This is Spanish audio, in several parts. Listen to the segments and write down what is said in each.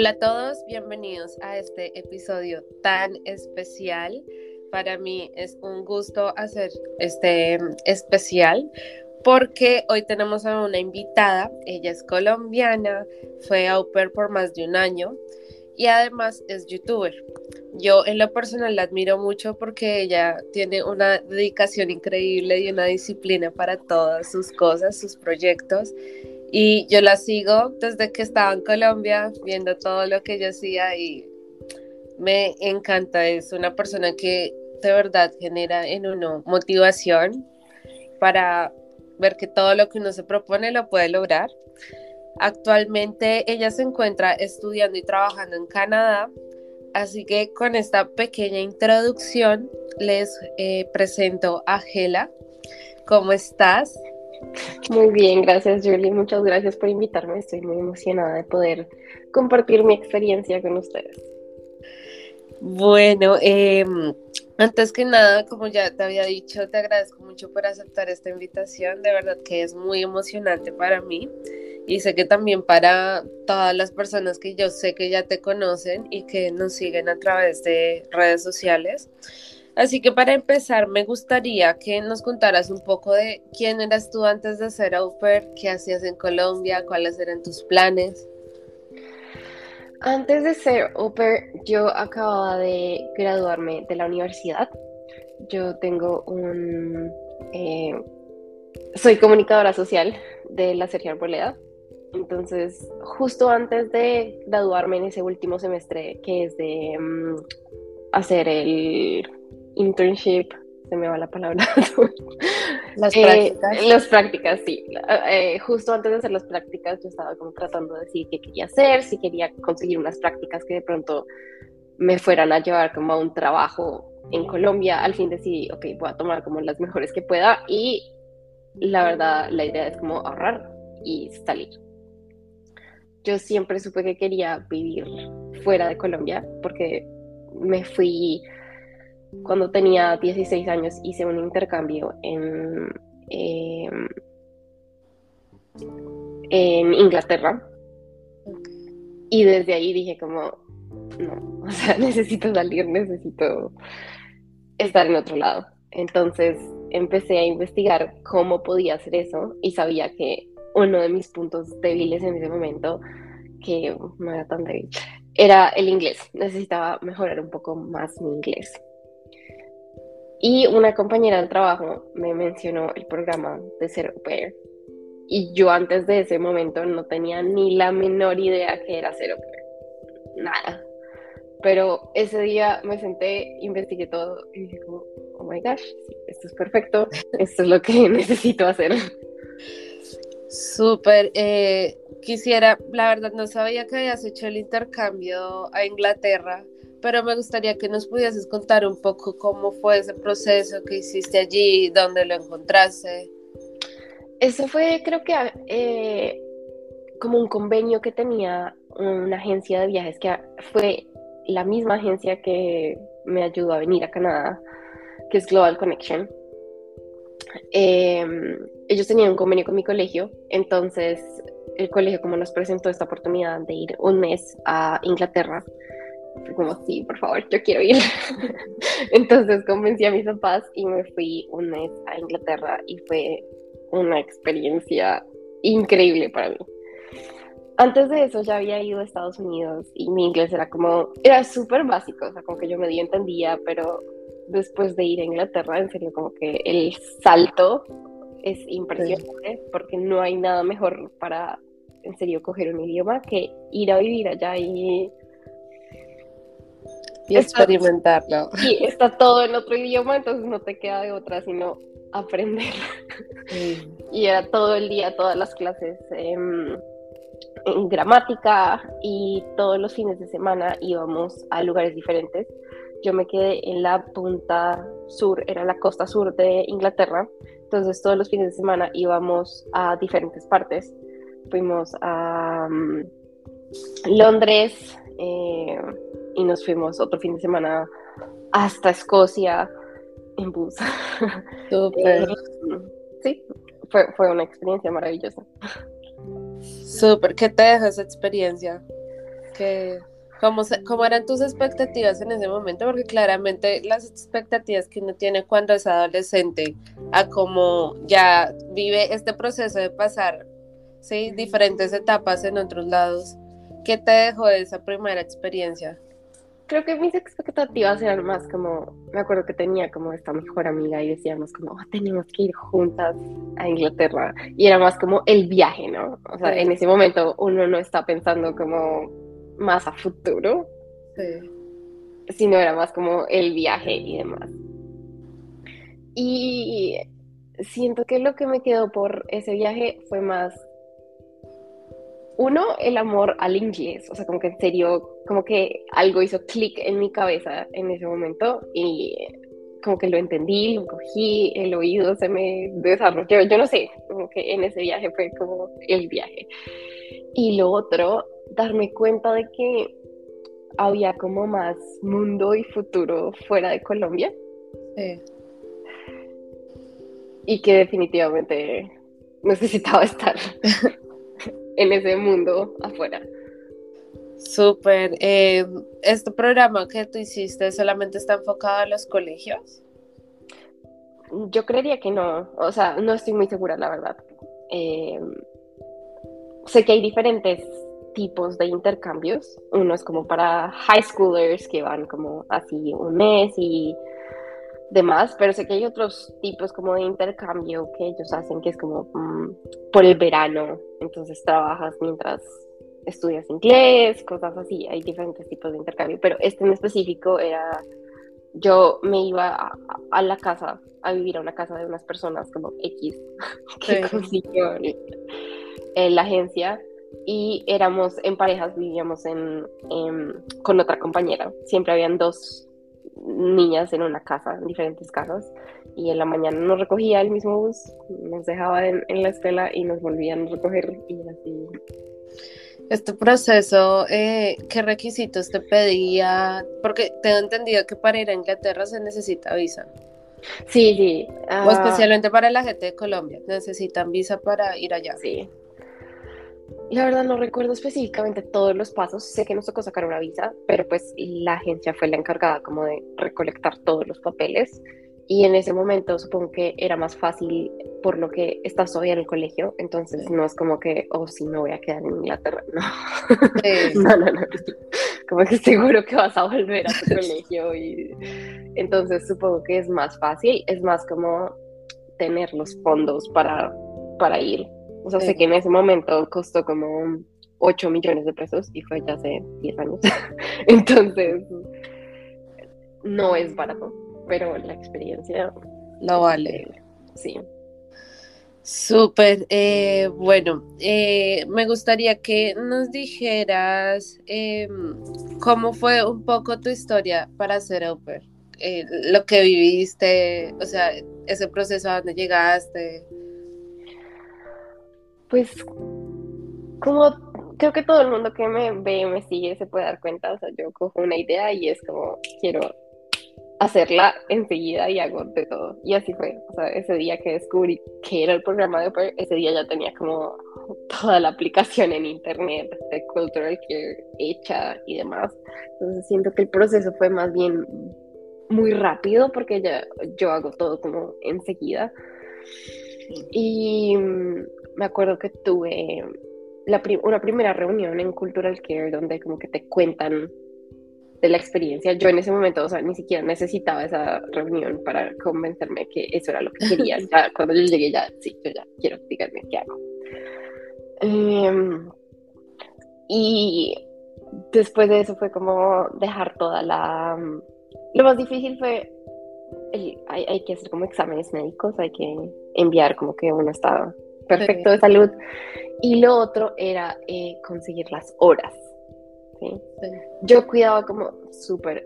Hola a todos, bienvenidos a este episodio tan especial. Para mí es un gusto hacer este especial porque hoy tenemos a una invitada, ella es colombiana, fue au pair por más de un año y además es youtuber. Yo en lo personal la admiro mucho porque ella tiene una dedicación increíble y una disciplina para todas sus cosas, sus proyectos y yo la sigo desde que estaba en Colombia, viendo todo lo que ella hacía y me encanta. Es una persona que de verdad genera en uno motivación para ver que todo lo que uno se propone lo puede lograr. Actualmente ella se encuentra estudiando y trabajando en Canadá, así que con esta pequeña introducción les eh, presento a Gela. ¿Cómo estás? Muy bien, gracias Julie, muchas gracias por invitarme, estoy muy emocionada de poder compartir mi experiencia con ustedes. Bueno, em, antes que nada, como ya te había dicho, te agradezco mucho por aceptar esta invitación, de verdad que es muy emocionante para mí y sé que también para todas las personas que yo sé que ya te conocen y que nos siguen a través de redes sociales. Así que para empezar, me gustaría que nos contaras un poco de quién eras tú antes de ser au qué hacías en Colombia, cuáles eran tus planes. Antes de ser au yo acababa de graduarme de la universidad. Yo tengo un... Eh, soy comunicadora social de la Sergio Arboleda. Entonces, justo antes de graduarme en ese último semestre, que es de mm, hacer el internship, se me va la palabra. las eh, prácticas. las prácticas, sí. Eh, justo antes de hacer las prácticas, yo estaba como tratando de decir qué quería hacer, si quería conseguir unas prácticas que de pronto me fueran a llevar como a un trabajo en Colombia. Al fin decidí, ok, voy a tomar como las mejores que pueda y la verdad, la idea es como ahorrar y salir. Yo siempre supe que quería vivir fuera de Colombia porque me fui cuando tenía 16 años hice un intercambio en, em, en Inglaterra. Y desde ahí dije como, no, o sea, necesito salir, necesito estar en otro lado. Entonces empecé a investigar cómo podía hacer eso y sabía que uno de mis puntos débiles en ese momento, que no era tan débil, era el inglés. Necesitaba mejorar un poco más mi inglés. Y una compañera del trabajo me mencionó el programa de ser au pair. Y yo antes de ese momento no tenía ni la menor idea que era ser au pair. Nada. Pero ese día me senté, investigué todo y dije como, oh my gosh, esto es perfecto, esto es lo que necesito hacer. Súper. Eh, quisiera, la verdad no sabía que habías hecho el intercambio a Inglaterra pero me gustaría que nos pudieses contar un poco cómo fue ese proceso que hiciste allí, dónde lo encontraste. Eso fue, creo que, eh, como un convenio que tenía una agencia de viajes, que fue la misma agencia que me ayudó a venir a Canadá, que es Global Connection. Em, ellos tenían un convenio con mi colegio, entonces el colegio como nos presentó esta oportunidad de ir un mes a Inglaterra, como, sí, por favor, yo quiero ir. Entonces convencí a mis papás y me fui un mes a Inglaterra y fue una experiencia increíble para mí. Antes de eso ya había ido a Estados Unidos y mi inglés era como, era súper básico, o sea, como que yo medio entendía, pero después de ir a Inglaterra, en serio, como que el salto es impresionante porque no hay nada mejor para, en serio, coger un idioma que ir a vivir allá y y experimentarlo. Y está todo en otro idioma, entonces no te queda de otra sino aprender. Y era todo el día, todas las clases en gramática y todos los fines de semana íbamos a lugares diferentes. Yo me quedé en la punta sur, era la costa sur de Inglaterra, entonces todos los fines de semana íbamos a diferentes partes. Fuimos a mm, Londres, eh, y nos fuimos otro fin de semana hasta Escocia en bus. Súper. sí, fue, fue una experiencia maravillosa. Súper, ¿qué te deja esa experiencia? Que, ¿cómo, ¿Cómo eran tus expectativas en ese momento? Porque claramente las expectativas que uno tiene cuando es adolescente a cómo ya vive este proceso de pasar ¿sí? diferentes etapas en otros lados. ¿Qué te dejó de esa primera experiencia? Creo que mis expectativas eran más como, me acuerdo que tenía como esta mejor amiga y decíamos como, oh, tenemos que ir juntas a Inglaterra. Y era más como el viaje, ¿no? O sea, en ese momento uno no está pensando como más a futuro, sí. sino era más como el viaje y demás. Y siento que lo que me quedó por ese viaje fue más uno, el amor al inglés, o sea, como que en serio, como que algo hizo clic en mi cabeza en ese momento y como que lo entendí, lo cogí, el oído se me desarrolló, yo no sé, como que en ese viaje fue como el viaje. Y lo otro, darme cuenta de que había como más mundo y futuro fuera de Colombia. Sí. Y que definitivamente necesitaba estar en ese mundo afuera. Súper. Eh, ¿Este programa que tú hiciste solamente está enfocado a los colegios? Yo creería que no, o sea, no estoy muy segura, la verdad. Eh, sé que hay diferentes tipos de intercambios. Uno es como para high schoolers que van como así un mes y demás, pero sé que hay otros tipos como de intercambio que ellos hacen, que es como mm, por el verano, entonces trabajas mientras estudias inglés, cosas así, hay diferentes tipos de intercambio, pero este en específico era, yo me iba a, la casa, a vivir a una casa de unas personas como X, que consiguió la agencia, y éramos en parejas, vivíamos en, con otra compañera, siempre habían dos niñas en una casa, en diferentes casas, y en la mañana nos recogía el mismo bus, nos dejaba en, la escuela y nos volvían a recoger y así. Este proceso, eh, ¿qué requisitos te pedía? Porque tengo entendido que para ir a Inglaterra se necesita visa. Sí, sí. o ah. especialmente para la gente de Colombia, necesitan visa para ir allá. Sí. La verdad no recuerdo específicamente todos los pasos, sé que nos tocó sacar una visa, pero pues la agencia fue la encargada como de recolectar todos los papeles. Y en ese momento supongo que era más fácil por lo que estás hoy en el colegio, entonces no es como que, oh, sí, me voy a quedar en Inglaterra, no. no, no, no, como que seguro que vas a volver a tu colegio y entonces supongo que es más fácil, es más como tener los fondos para, para ir o sea, sé que en ese momento costó como 8 millones de pesos y fue ya hace 10 años. Entonces, no es barato, pero la experiencia lo vale. Eh, sí. Súper, eh, bueno, eh, me gustaría que nos dijeras em, cómo fue un poco tu historia para ser au lo que viviste, o sea, ese proceso a donde llegaste pues como creo que todo el mundo que me ve, me sigue, se puede dar cuenta, o sea, yo cojo una idea y es como, quiero hacerla enseguida y hago de todo. Y así fue, o sea, ese día que descubrí que era el programa de Upper, ese día ya tenía como toda la aplicación en internet de Cultural Care hecha y demás. Entonces siento que el proceso fue más bien muy rápido porque ya yo hago todo como enseguida. Y me acuerdo que tuve la una primera reunión en Cultural Care donde como que te cuentan de la experiencia. Yo en ese momento, o sea, ni siquiera necesitaba esa reunión para convencerme que eso era lo que quería. Ya, cuando yo llegué ya, sí, yo ya quiero, díganme qué hago. Em, y después de eso fue como dejar toda la... Lo más difícil fue, hay, hay que hacer como exámenes médicos, hay que enviar como que uno está perfecto de salud. Y lo otro era eh, conseguir las horas. Yo cuidaba como súper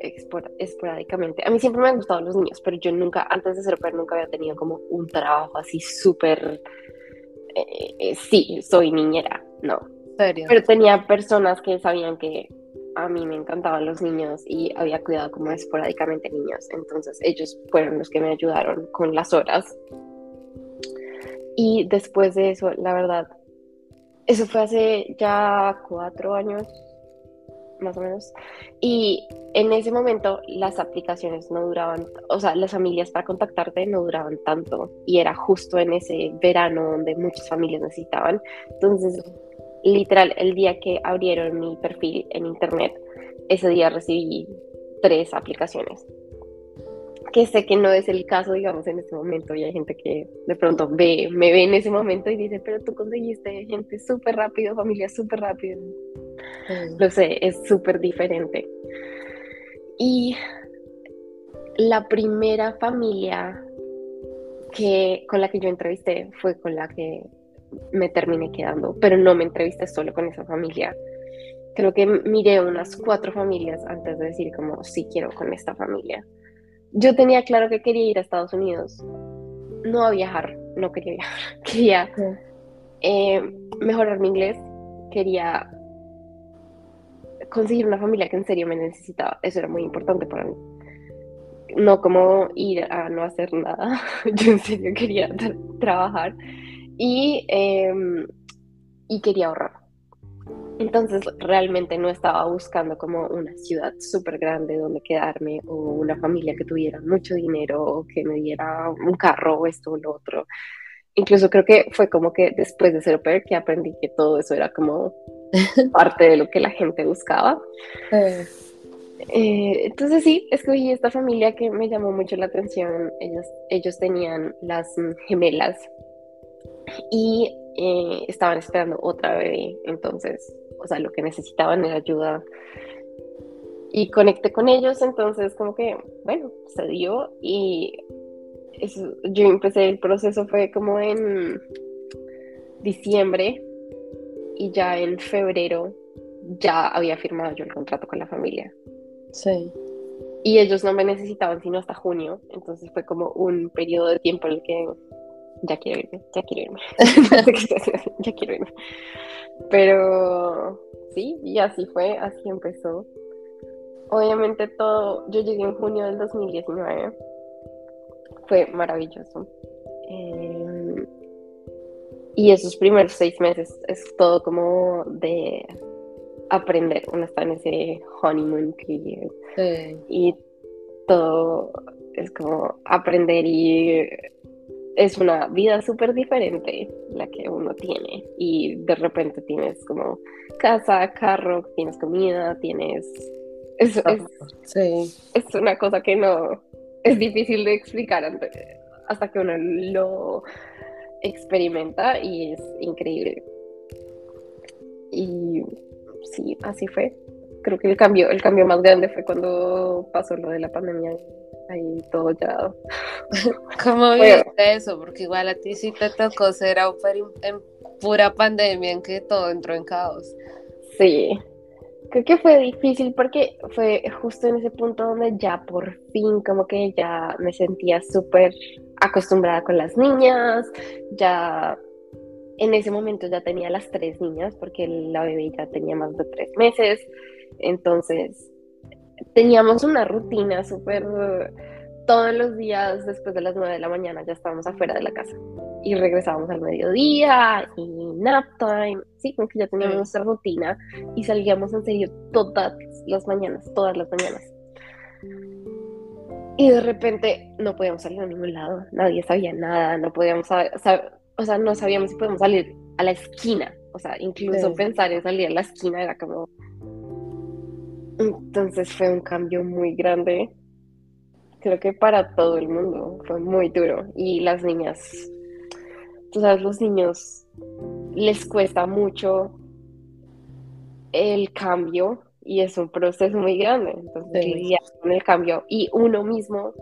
esporádicamente. A mí siempre me han gustado los niños, pero yo nunca, antes de ser oper, nunca había tenido como un trabajo así súper... Eh, eh, sí, soy niñera, no. Pero tenía personas que sabían que a mí me encantaban los niños y había cuidado como esporádicamente niños. Entonces ellos fueron los que me ayudaron con las horas y después de eso, la verdad, eso fue hace ya cuatro años, más o menos. Y en ese momento las aplicaciones no duraban, o sea, las familias para contactarte no duraban tanto. Y era justo en ese verano donde muchas familias necesitaban. Entonces, literal, el día que abrieron mi perfil en internet, ese día recibí tres aplicaciones que sé que no es el caso, digamos, en este momento, y hay gente que de pronto ve, me ve en ese momento y dice, pero tú conseguiste gente súper rápido, familia súper rápido. Lo sé, es súper diferente. Y la primera familia que, con la que yo entrevisté fue con la que me terminé quedando, pero no me entrevisté solo con esa familia. Creo que miré unas cuatro familias antes de decir como sí quiero con esta familia yo tenía claro que quería ir a Estados Unidos, no a viajar, no quería viajar, quería eh, mejorar mi inglés, quería conseguir una familia que en serio me necesitaba, eso era muy importante para mí. No como ir a no hacer nada, yo en serio quería trabajar y, em, y quería ahorrar. Entonces realmente no estaba buscando como una ciudad súper grande donde quedarme o una familia que tuviera mucho dinero o que me diera un carro o esto o lo otro. Incluso creo que fue como que después de ser au que aprendí que todo eso era como parte de lo que la gente buscaba. Eh, entonces sí, escogí esta familia que me llamó mucho la atención. Ellos, ellos tenían las gemelas y eh, estaban esperando otra bebé. Entonces o sea, lo que necesitaban era ayuda. Y conecté con ellos, entonces como que, bueno, se dio y yo empecé el proceso fue como en diciembre y ya en febrero ya había firmado yo el contrato con la familia. Sí. Y ellos no me necesitaban sino hasta junio, entonces fue como un periodo de tiempo en el que ya quiero irme, ya quiero irme, ya quiero irme. Pero sí, y así fue, así empezó. Obviamente todo, yo llegué en junio del 2019, fue maravilloso. Em, y esos primeros seis meses es todo como de aprender, uno está en ese honeymoon period. Y todo es como aprender y es una vida súper diferente la que uno tiene y de repente tienes como casa, carro, tienes comida, tienes... Es, es, una cosa que no es difícil de explicar hasta que uno lo experimenta y es increíble. Y sí, así fue. Creo que el cambio, el cambio más grande fue cuando pasó lo de la pandemia ahí todo ya. ¿Cómo viste eso? Porque igual a ti sí te tocó ser en pura pandemia en que todo entró en caos. Sí, creo que fue difícil porque fue justo en ese punto donde ya por fin como que ya me sentía súper acostumbrada con las niñas, ya en ese momento ya tenía las tres niñas porque la bebé ya tenía más de tres meses, entonces teníamos una rutina súper... Todos los días después de las 9 de la mañana ya estábamos afuera de la casa y regresábamos al mediodía y nap time, sí, como que ya teníamos nuestra rutina y salíamos en serio todas las mañanas, todas las mañanas. Y de repente no podíamos salir a ningún lado, nadie sabía nada, no podíamos saber, o sea, no sabíamos si podíamos salir a la esquina, o sea, incluso pensar en salir a la esquina era como, entonces fue un cambio muy grande. Creo que para todo el mundo fue muy duro. Y las niñas, tú sabes, los niños les cuesta mucho el cambio y es un proceso muy grande. Entonces lidiar con el cambio y uno mismo,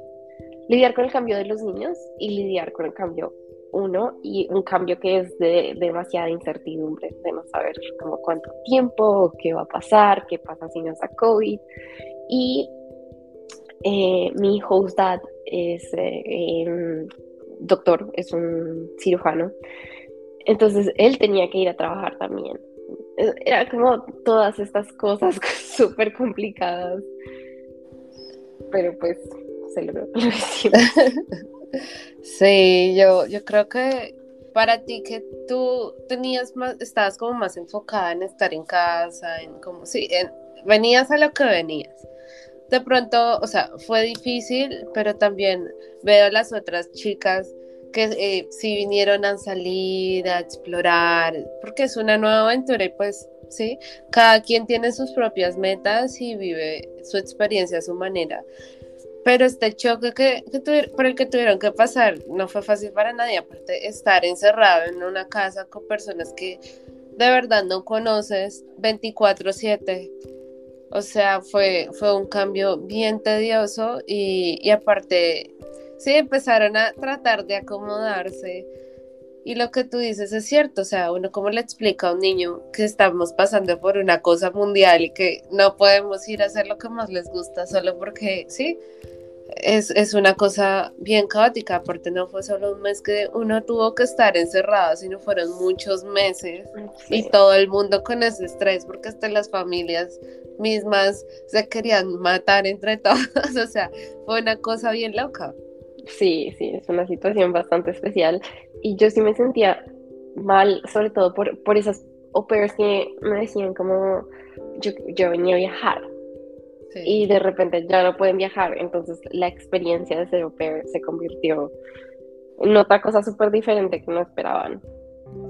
lidiar con el cambio de los niños y lidiar con el cambio uno y un cambio que es de, demasiada incertidumbre, de no saber como cuánto tiempo, qué va a pasar, qué pasa si no está COVID. Y eh, mi host dad es eh, em, doctor, es un cirujano, entonces él tenía que ir a trabajar también. Era como todas estas cosas súper complicadas, pero pues se logró. Sí, yo, yo creo que para ti que tú tenías más, estabas como más enfocada en estar en casa, en como, sí, en, venías a lo que venías. De pronto, o sea, fue difícil, pero también veo las otras chicas que eh, sí vinieron a salir, a explorar, porque es una nueva aventura y pues sí, cada quien tiene sus propias metas y vive su experiencia a su manera. Pero este choque que, por el que tuvieron que pasar no fue fácil para nadie, aparte estar encerrado en una casa con personas que de verdad no conoces 24/7. O sea, fue, fue un cambio bien tedioso y, y aparte, sí, empezaron a tratar de acomodarse. Y lo que tú dices es cierto, o sea, uno como le explica a un niño que estamos pasando por una cosa mundial y que no podemos ir a hacer lo que más les gusta solo porque, sí, es, una cosa bien caótica, aparte no fue solo un mes que uno tuvo que estar encerrado, sino fueron muchos meses y todo el mundo con ese estrés, porque hasta las familias mismas se querían matar entre todos, o sea, fue una cosa bien loca. Sí, sí, es una situación bastante especial y yo sí me sentía mal, sobre todo por, por esas operas que me decían como yo, yo venía a viajar y de repente ya no pueden viajar, entonces la experiencia de ser au pair se convirtió en otra cosa súper diferente que no esperaban.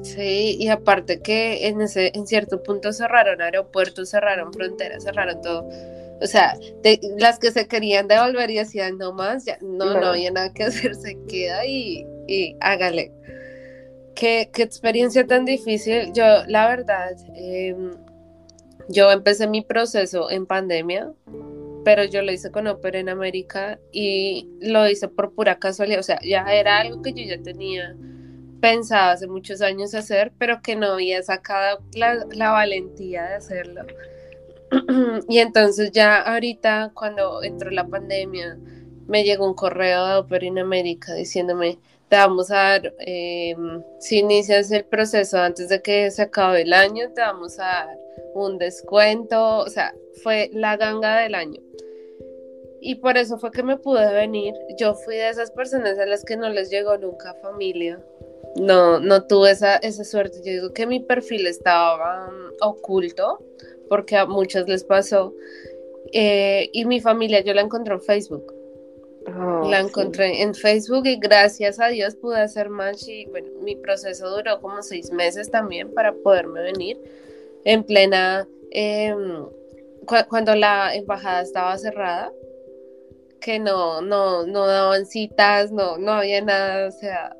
Sí, y aparte que en, ese, en cierto punto cerraron aeropuertos, cerraron fronteras, cerraron todo. O sea, las que se querían devolver y hacían no más, ya no, no, había nada que hacer, se queda y, y hágale. Qué, qué, experiencia tan difícil. Yo, la verdad, eh, yo empecé mi proceso en pandemia, pero yo lo hice con Opera en América y lo hice por pura casualidad. O sea, ya era algo que yo ya tenía pensado hace muchos años hacer, pero que no había sacado la, la valentía de hacerlo. y entonces ya ahorita, cuando entró la pandemia, me llegó un correo de Opera en América diciéndome, te vamos a dar, eh, si inicias el proceso antes de que se acabe el año, te vamos a dar un descuento, o sea, fue la ganga del año. Y por eso fue que me pude venir. Yo fui de esas personas a las que no les llegó nunca familia. No, no tuve esa, esa suerte. Yo digo que mi perfil estaba um, oculto porque a muchos les pasó. Eh, y mi familia yo la encontré en Facebook. Oh, la encontré en Facebook y gracias a Dios pude hacer match y bueno, mi proceso duró como seis meses también para poderme venir. En plena, em, cuando la embajada estaba cerrada, que no, no, no daban citas, no, no había nada, o sea,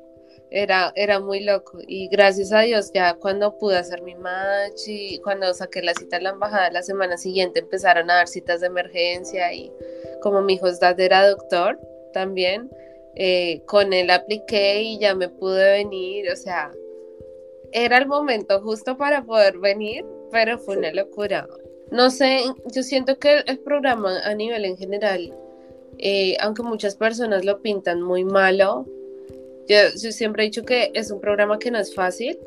era, era muy loco. Y gracias a Dios, ya cuando pude hacer mi match y cuando saqué la cita en la embajada la semana siguiente empezaron a dar citas de emergencia y como mi hijo era doctor también, eh, con él apliqué y ya me pude venir, o sea, era el momento justo para poder venir, pero fue una locura. No sé, yo siento que el programa a nivel en general, eh, aunque muchas personas lo pintan muy malo, yo, yo, siempre he dicho que es un programa que no es fácil,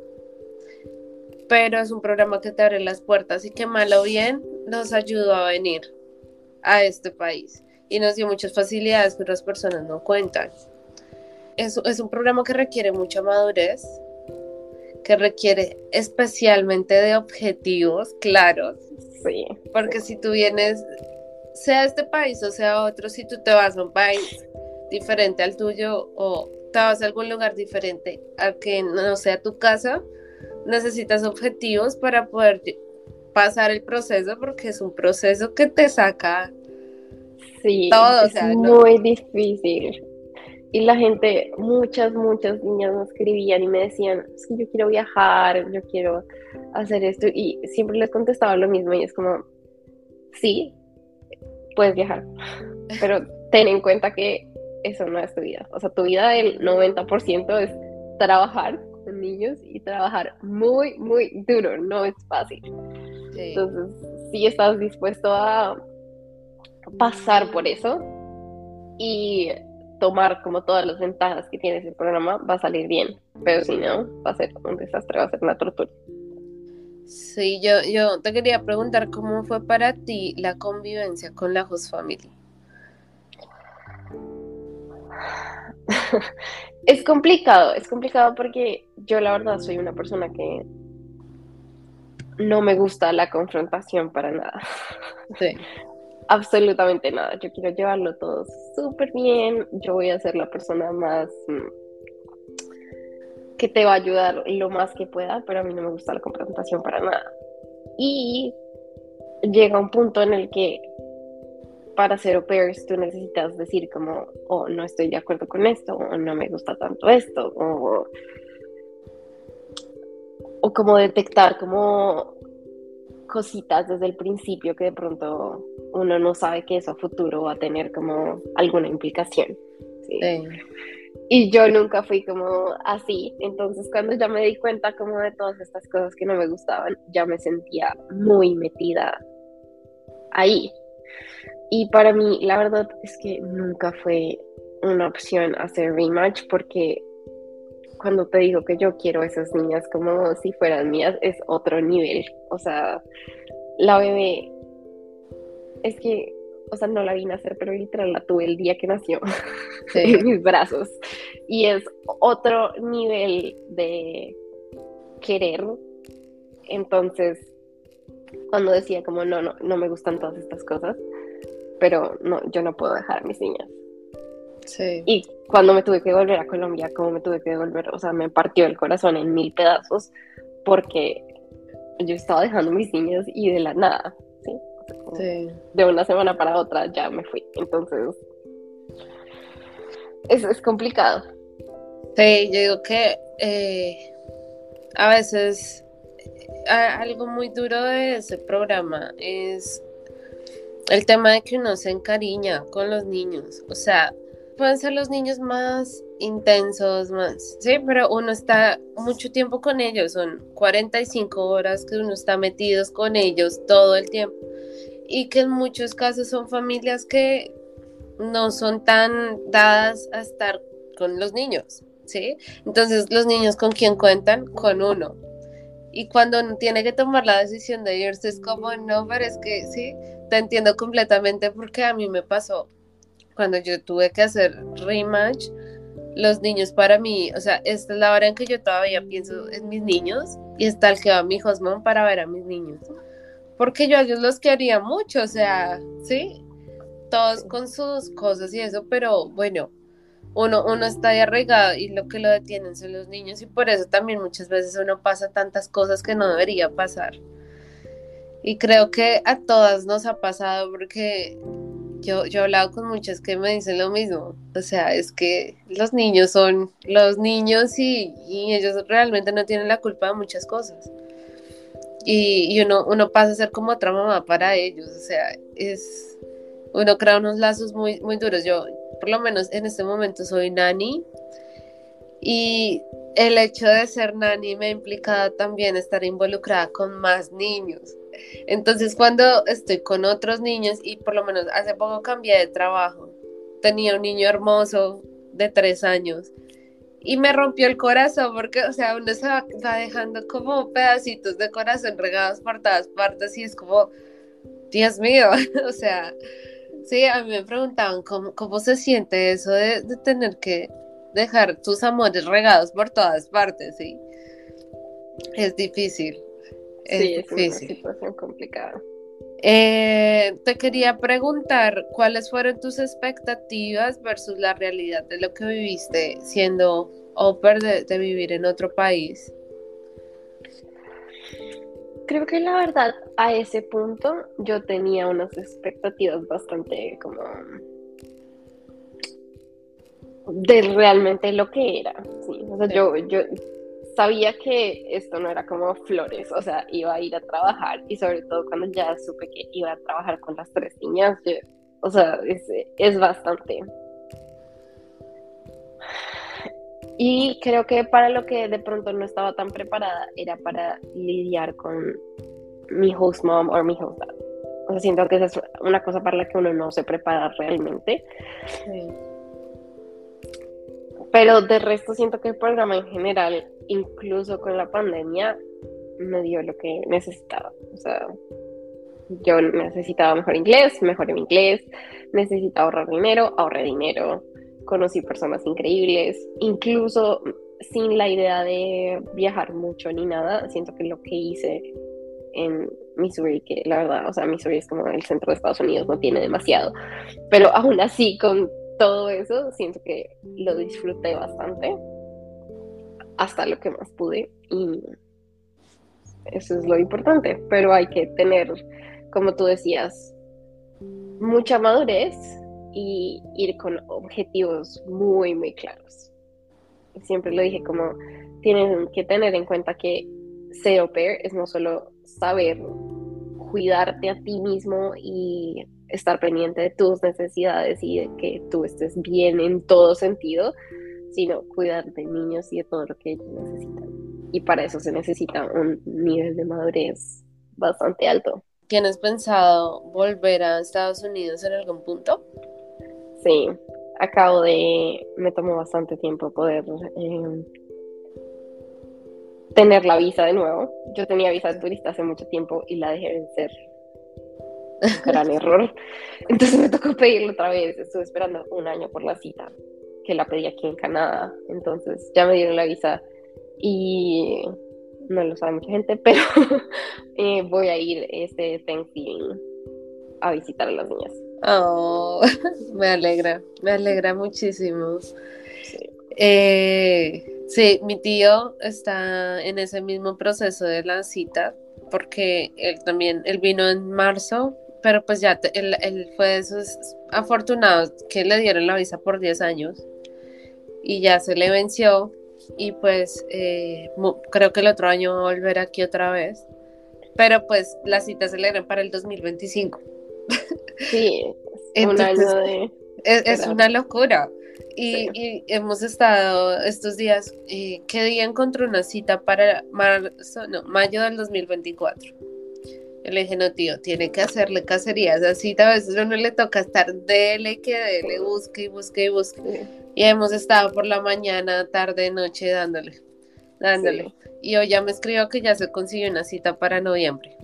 pero es un programa que te abre las puertas y que mal o bien nos ayudó a venir a este país y nos dio muchas facilidades que otras personas no cuentan. Es, es un programa que requiere mucha madurez, que requiere especialmente de objetivos claros. Sí. Porque si tú vienes, sea este país o sea otro, si tú te vas a un país diferente al tuyo o te vas a algún lugar diferente al que no sea tu casa, necesitas objetivos para poder pasar el proceso porque es un proceso que te saca Sí, es muy difícil. Y la gente, muchas, muchas niñas me escribían y me decían, es que yo quiero viajar, yo quiero hacer esto. Y siempre les contestaba lo mismo y es como, sí, puedes viajar, pero ten en cuenta que eso no es tu vida. O sea, tu vida del 90% es trabajar con niños y trabajar muy, muy duro, no es fácil. Entonces, si estás dispuesto a pasar por eso y tomar como todas las ventajas que tiene ese programa, va a salir bien. Pero si no, va a ser un desastre, va a ser una tortura. Sí, yo, yo te quería preguntar cómo fue para ti la convivencia con la host family. es complicado, es complicado porque yo la verdad soy una persona que no me gusta la confrontación para nada. Sí. Absolutamente nada. Yo quiero llevarlo todo súper bien. Yo voy a ser la persona más mm, que te va a ayudar lo más que pueda, pero a mí no me gusta la confrontación para nada. Y llega un punto en el que para hacer au pairs tú necesitas decir como, oh, no estoy de acuerdo con esto, o no me gusta tanto esto, o, o como detectar como cositas desde el principio que de pronto uno no sabe que eso a futuro va a tener como alguna implicación. ¿sí? Y yo nunca fui como así, entonces cuando ya me di cuenta como de todas estas cosas que no me gustaban, ya me sentía muy metida ahí. Y para mí, la verdad es que nunca fue una opción hacer rematch porque cuando te digo que yo quiero a esas niñas como si fueran mías, es otro nivel. O sea, la bebé, es que, o sea, no la vi nacer, pero literal la tuve el día que nació en mis brazos. Y es otro nivel de querer. Entonces, cuando decía como, no, no, no me gustan todas estas cosas, pero no, yo no puedo dejar a mis niñas. Sí. Y cuando me tuve que volver a Colombia, como me tuve que devolver, o sea, me partió el corazón en mil pedazos porque yo estaba dejando mis niñas y de la nada, ¿sí? sí. De una semana para otra ya me fui. Entonces, es, es complicado. Sí, yo digo que eh, a veces algo muy duro de ese programa es el tema de que uno se encariña con los niños. O sea, pueden ser los niños más intensos, más, sí, pero uno está mucho tiempo con ellos, son 45 horas que uno está metidos con ellos todo el tiempo. Y que en muchos casos son familias que no son tan dadas a estar con los niños, ¿sí? Entonces, los niños con quién cuentan? Con uno. Y cuando tiene que tomar la decisión de irse, es como, no, pero es que sí, te entiendo completamente porque a mí me pasó cuando yo tuve que hacer rematch, los niños para mí, o sea, esta es la hora en que yo todavía pienso en mis niños y está el que va mi husband para ver a mis niños. Porque yo a ellos los quería mucho, o sea, sí, todos con sus cosas y eso, pero bueno, uno, uno está ahí arraigado y lo que lo detienen son los niños y por eso también muchas veces uno pasa tantas cosas que no debería pasar. Y creo que a todas nos ha pasado porque yo, yo he hablado con muchas que me dicen lo mismo. O sea, es que los niños son los niños y, ellos realmente no tienen la culpa de muchas cosas. Y, uno, uno pasa a ser como otra mamá para ellos. O sea, es uno crea unos lazos muy, muy duros. Yo, por lo menos en este momento, soy nani. Y el hecho de ser nani me ha implicado también estar involucrada con más niños. Entonces cuando estoy con otros niños y por lo menos hace poco cambié de trabajo, tenía un niño hermoso de tres años y me rompió el corazón porque, o sea, uno se va, dejando como pedacitos de corazón regados por todas partes y es como, Dios mío, o sea, sí, a mí me preguntaban cómo, cómo se siente eso de, de tener que dejar tus amores regados por todas partes, ¿sí? Es difícil sí, es una situación complicada. Eh, te quería preguntar cuáles fueron tus expectativas versus la realidad de lo que viviste siendo au de, de vivir en otro país. Creo que la verdad a ese punto yo tenía unas expectativas bastante como de realmente lo que era. Sí. O sea, yo, yo sabía que esto no era como flores, o sea, iba a ir a trabajar y sobre todo cuando ya supe que iba a trabajar con las tres niñas, o sea, es, bastante. Y creo que para lo que de pronto no estaba tan preparada era para lidiar con mi host mom o mi host dad. O sea, siento que esa es una cosa para la que uno no se prepara realmente. Sí. Pero de resto siento que el programa en general, incluso con la pandemia, me dio lo que necesitaba. O sea, yo necesitaba mejor inglés, mejoré mi inglés, necesitaba ahorrar dinero, ahorré dinero, conocí personas increíbles, incluso sin la idea de viajar mucho ni nada, siento que lo que hice en Missouri, que la verdad, o sea, Missouri es como el centro de Estados Unidos, no tiene demasiado, pero aún así con todo eso, siento que lo disfruté bastante, hasta lo que más pude, y eso es lo importante, pero hay que tener, como tú decías, mucha madurez y ir con objetivos muy, muy claros. Siempre lo dije como, tienen que tener en cuenta que ser au pair es no solo saber cuidarte a ti mismo y estar pendiente de tus necesidades y de que tú estés bien en todo sentido, sino cuidar de niños y de todo lo que ellos necesitan. Y para eso se necesita un nivel de madurez bastante alto. ¿Tienes pensado volver a Estados Unidos en algún punto? Sí, acabo de, me tomó bastante tiempo poder eh, tener la visa de nuevo. Yo tenía visa de turista hace mucho tiempo y la dejé vencer. Gran error. Entonces me tocó pedirlo otra vez. Estuve esperando un año por la cita, que la pedí aquí en Canadá. Entonces ya me dieron la visa y no lo sabe mucha gente, pero eh, voy a ir este Thanksgiving a visitar a las niñas. Oh, me alegra, me alegra muchísimo. Eh, sí. mi tío está en ese mismo proceso de la cita, porque él también, él vino en marzo, pero pues ya él, fue de esos afortunados que le dieron la visa por 10 años y ya se le venció y pues eh, creo que el otro año va a volver aquí otra vez, pero pues las citas se le dieron para el 2025. Sí, un año de... Es, una locura. Y, hemos estado estos días, eh, ¿qué día encontró una cita para marzo, no, mayo del 2024? Yo le dije, no, tío, tiene que hacerle cacería. Esa cita a veces a uno le toca estar dele, que dele, busque y busque y busque. Y hemos estado por la mañana, tarde, noche dándole, dándole. Y hoy ya me escribió que ya se consiguió una cita para noviembre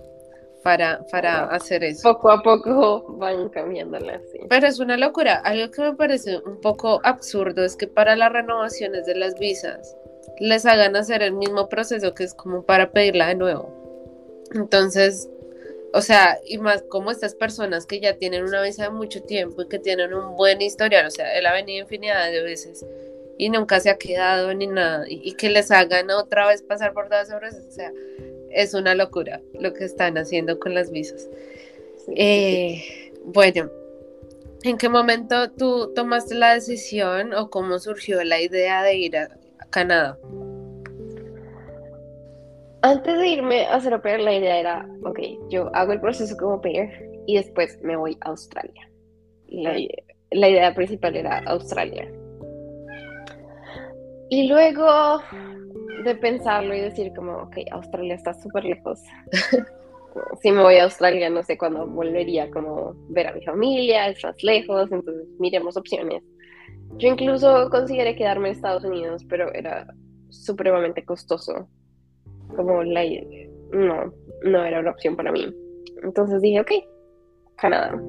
para, para hacer eso. Poco a poco van cambiándola, sí. Pero es una locura. Algo que me parece un poco absurdo es que para las renovaciones de las visas les hagan hacer el mismo proceso que es como para pedirla de nuevo. Entonces, o sea, y más como estas personas que ya tienen una visa de mucho tiempo y que tienen un buen historial, o sea, él ha venido infinidad de veces y nunca se ha quedado ni nada, y, que les hagan otra vez pasar por todas horas, o sea, es una locura lo que están haciendo con las visas. Eh, bueno, ¿en qué momento tú tomaste la decisión o cómo surgió la idea de ir a Canadá? Antes de irme a hacer au la idea era, ok, yo hago el proceso como pair y después me voy a Australia. La, la idea principal era Australia. Y luego de pensarlo y decir como, ok, Australia está súper lejos. si me voy a Australia, no sé cuándo volvería como ver a mi familia, es más lejos, entonces miremos opciones. Yo incluso consideré quedarme en Estados Unidos, pero era supremamente costoso. Como la no, no era una opción para mí. Entonces dije, ok, Canadá.